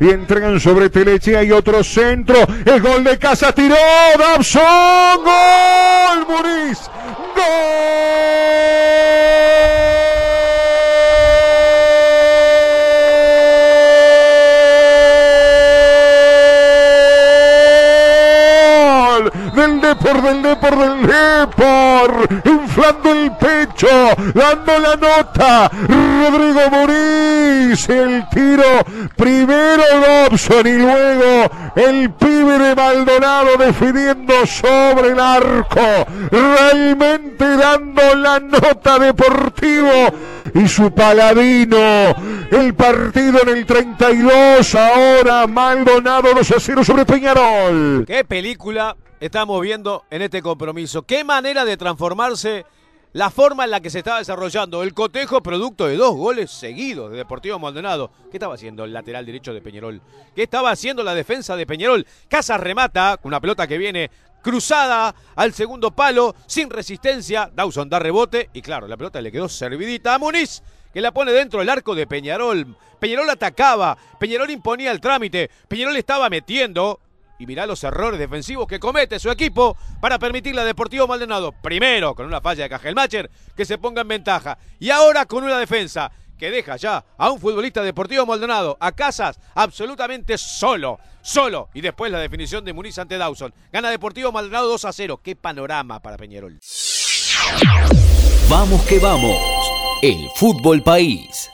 y entregan sobre Telechea y otro centro. El gol de casa tiró. Dabson. Gol. Del Depor, del Depor, del Depor, inflando el pecho, dando la nota, Rodrigo Muniz, el tiro, primero Dobson y luego el pibe de Maldonado definiendo sobre el arco, realmente dando la nota deportivo y su paladino. El partido en el 32, ahora Maldonado 2 a 0 sobre Peñarol. ¿Qué película estamos viendo en este compromiso? ¿Qué manera de transformarse la forma en la que se estaba desarrollando el cotejo producto de dos goles seguidos de Deportivo Maldonado? ¿Qué estaba haciendo el lateral derecho de Peñarol? ¿Qué estaba haciendo la defensa de Peñarol? Casa remata con una pelota que viene cruzada al segundo palo, sin resistencia. Dawson da rebote y claro, la pelota le quedó servidita a Muniz, que la pone dentro del arco de Peñarol. Peñarol atacaba, Peñarol imponía el trámite, Peñarol estaba metiendo. Y mirá los errores defensivos que comete su equipo para permitirle a Deportivo Maldonado, primero con una falla de Cajelmacher, que se ponga en ventaja. Y ahora con una defensa que deja ya a un futbolista deportivo Maldonado a Casas absolutamente solo, solo. Y después la definición de Muniz ante Dawson. Gana Deportivo Maldonado 2 a 0. Qué panorama para Peñarol. Vamos que vamos. El fútbol país.